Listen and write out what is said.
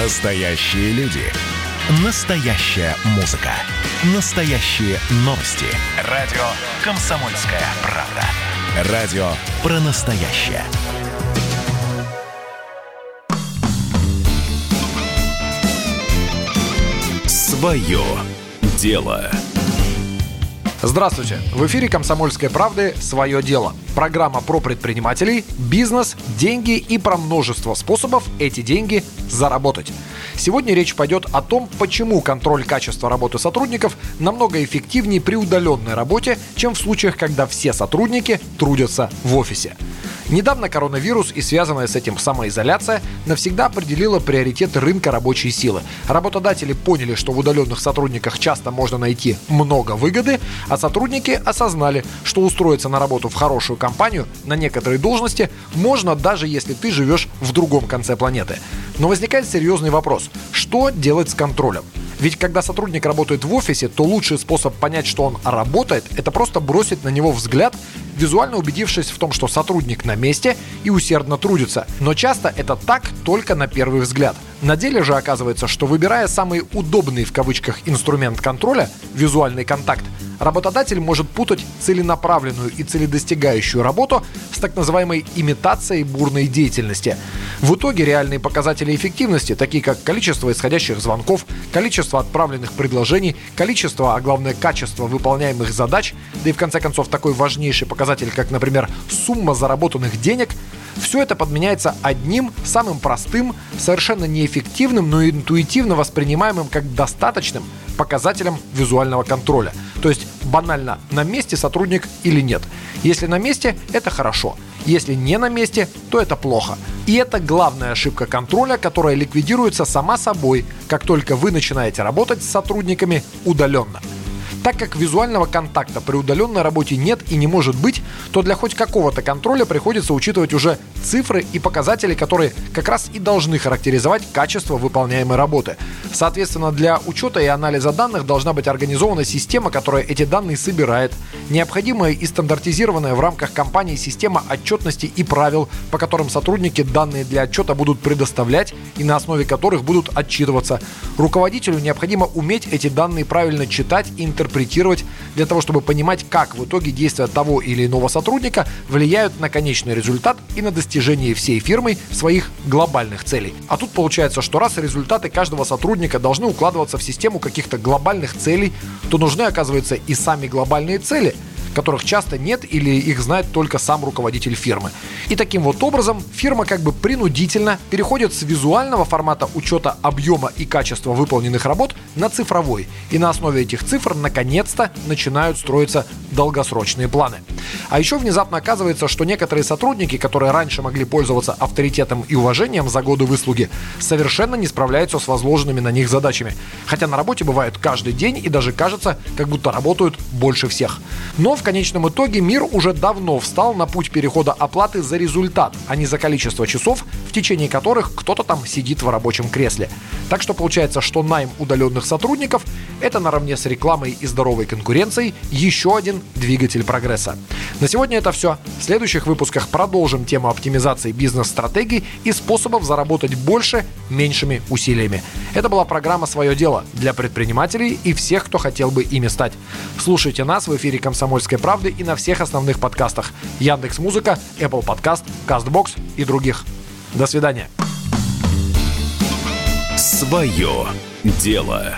Настоящие люди. Настоящая музыка. Настоящие новости. Радио «Комсомольская правда». Радио про настоящее. Свое дело. Здравствуйте! В эфире «Комсомольской правды» «Свое дело». Программа про предпринимателей, бизнес, деньги и про множество способов эти деньги заработать. Сегодня речь пойдет о том, почему контроль качества работы сотрудников намного эффективнее при удаленной работе, чем в случаях, когда все сотрудники трудятся в офисе. Недавно коронавирус и связанная с этим самоизоляция навсегда определила приоритеты рынка рабочей силы. Работодатели поняли, что в удаленных сотрудниках часто можно найти много выгоды, а сотрудники осознали, что устроиться на работу в хорошую компанию на некоторые должности можно даже если ты живешь в другом конце планеты. Но возникает серьезный вопрос. Что делать с контролем? Ведь когда сотрудник работает в офисе, то лучший способ понять, что он работает, это просто бросить на него взгляд, визуально убедившись в том, что сотрудник на месте и усердно трудится. Но часто это так только на первый взгляд. На деле же оказывается, что выбирая самый удобный в кавычках инструмент контроля, визуальный контакт, работодатель может путать целенаправленную и целедостигающую работу с так называемой имитацией бурной деятельности. В итоге реальные показатели эффективности, такие как количество исходящих звонков, количество отправленных предложений, количество, а главное качество выполняемых задач, да и в конце концов такой важнейший показатель, как, например, сумма заработанных денег, все это подменяется одним, самым простым, совершенно неэффективным, но интуитивно воспринимаемым как достаточным показателем визуального контроля. То есть банально, на месте сотрудник или нет. Если на месте, это хорошо. Если не на месте, то это плохо. И это главная ошибка контроля, которая ликвидируется сама собой, как только вы начинаете работать с сотрудниками удаленно. Так как визуального контакта при удаленной работе нет и не может быть, то для хоть какого-то контроля приходится учитывать уже цифры и показатели, которые как раз и должны характеризовать качество выполняемой работы. Соответственно, для учета и анализа данных должна быть организована система, которая эти данные собирает, необходимая и стандартизированная в рамках компании система отчетности и правил, по которым сотрудники данные для отчета будут предоставлять и на основе которых будут отчитываться. Руководителю необходимо уметь эти данные правильно читать и интерпретировать для того, чтобы понимать, как в итоге действия того или иного сотрудника влияют на конечный результат и на достижение всей фирмой своих глобальных целей. А тут получается, что раз результаты каждого сотрудника должны укладываться в систему каких-то глобальных целей, то нужны, оказывается, и сами глобальные цели – которых часто нет или их знает только сам руководитель фирмы. И таким вот образом фирма как бы принудительно переходит с визуального формата учета объема и качества выполненных работ на цифровой. И на основе этих цифр наконец-то начинают строиться долгосрочные планы. А еще внезапно оказывается, что некоторые сотрудники, которые раньше могли пользоваться авторитетом и уважением за годы выслуги, совершенно не справляются с возложенными на них задачами. Хотя на работе бывают каждый день и даже кажется, как будто работают больше всех. Но в конечном итоге мир уже давно встал на путь перехода оплаты за результат, а не за количество часов, в течение которых кто-то там сидит в рабочем кресле. Так что получается, что найм удаленных сотрудников – это наравне с рекламой и здоровой конкуренцией еще один двигатель прогресса. На сегодня это все. В следующих выпусках продолжим тему оптимизации бизнес-стратегий и способов заработать больше меньшими усилиями. Это была программа «Свое дело» для предпринимателей и всех, кто хотел бы ими стать. Слушайте нас в эфире «Комсомольской правды» и на всех основных подкастах Яндекс Музыка, Apple Podcast, CastBox и других. До свидания. Свое дело.